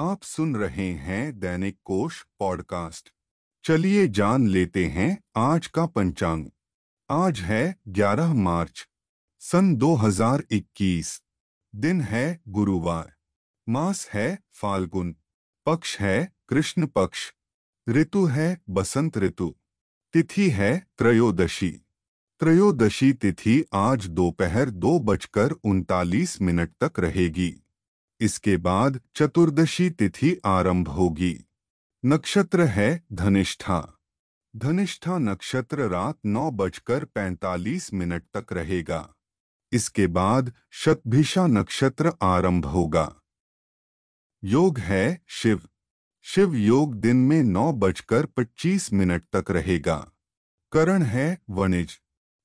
आप सुन रहे हैं दैनिक कोश पॉडकास्ट। चलिए जान लेते हैं आज का पंचांग। आज है 11 मार्च, सन 2021 दिन है गुरुवार। मास है फाल्गुन। पक्ष है कृष्ण पक्ष। ऋतु है बसंत ऋतु। तिथि है त्रयोदशी। त्रयोदशी तिथि आज दोपहर दो बजकर उनतालीस मिनट तक रहेगी। इसके बाद चतुर्दशी तिथि आरंभ होगी। नक्षत्र है धनिष्ठा। धनिष्ठा नक्षत्र रात नौ बजकर पैंतालीस मिनट तक रहेगा। इसके बाद शतभिषा नक्षत्र आरंभ होगा। योग है शिव। शिव योग दिन में नौ बजकर पच्चीस मिनट तक रहेगा। करण है वणिज।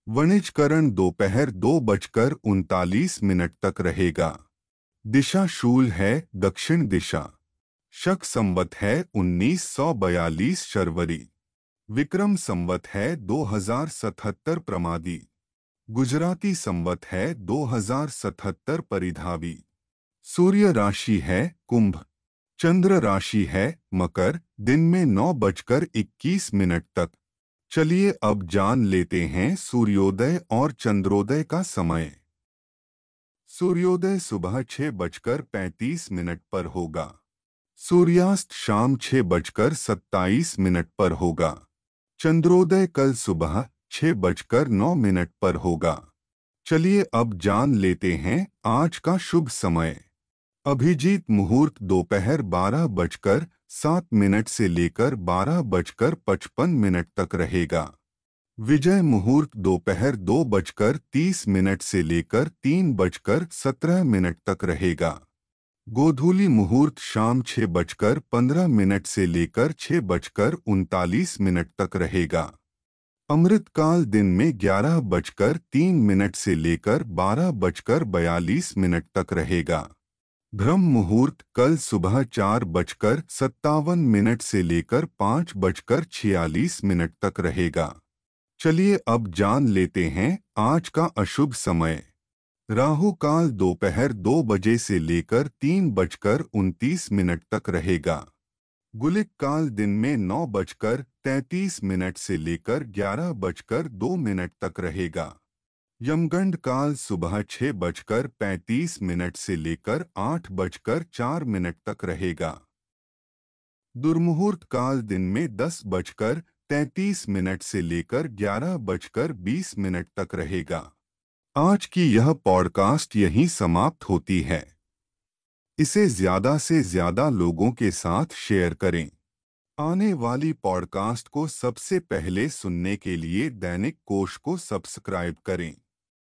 वणिज करण दोपहर दो बजकर उनतालीस मिनट तक रहेगा। दिशा शूल है, दक्षिण दिशा। शक संवत है 1942 शर्वरी। विक्रम संवत है 2077 प्रमादी। गुजराती संवत है 2077 परिधावी। सूर्य राशि है, कुंभ। चंद्र राशि है, मकर। दिन में नौ बजकर इक्कीस मिनट तक। चलिए अब जान लेते हैं सूर्योदय और चंद्रोदय का समय। सूर्योदय सुबह छह बजकर पैंतीस मिनट पर होगा। सूर्यास्त शाम छह बजकर सत्ताईस मिनट पर होगा। चंद्रोदय कल सुबह छह बजकर नौ मिनट पर होगा। चलिए अब जान लेते हैं आज का शुभ समय। अभिजीत मुहूर्त दोपहर बारह बजकर सात मिनट से लेकर बारह बजकर पचपन मिनट तक रहेगा। विजय मुहूर्त दोपहर दो बजकर तीस मिनट से लेकर तीन बजकर सत्रह मिनट तक रहेगा। गोधूली मुहूर्त शाम छह बजकर पंद्रह मिनट से लेकर छह बजकर उनतालीस मिनट तक रहेगा। अमृतकाल दिन में ग्यारह बजकर तीन मिनट से लेकर बारह बजकर बयालीस मिनट तक रहेगा। ब्रह्म मुहूर्त कल सुबह चार बजकर सत्तावन मिनट से लेकर पाँच बजकर छियालीस मिनट तक रहेगा। चलिए अब जान लेते हैं आज का अशुभ समय। राहु काल दोपहर दो बजे से लेकर तीन बजकर उनतीस मिनट तक रहेगा। गुलिक काल दिन में नौ बजकर तैतीस मिनट से लेकर ग्यारह बजकर दो मिनट तक रहेगा। यमगंड काल सुबह छह बजकर पैंतीस मिनट से लेकर आठ बजकर चार मिनट तक रहेगा। दुर्मुहूर्त काल दिन में दस बजकर तैतीस मिनट से लेकर ग्यारह बजकर बीस मिनट तक रहेगा। आज की यह पॉडकास्ट यहीं समाप्त होती है। इसे ज़्यादा से ज़्यादा लोगों के साथ शेयर करें। आने वाली पॉडकास्ट को सबसे पहले सुनने के लिए दैनिक कोश को सब्सक्राइब करें।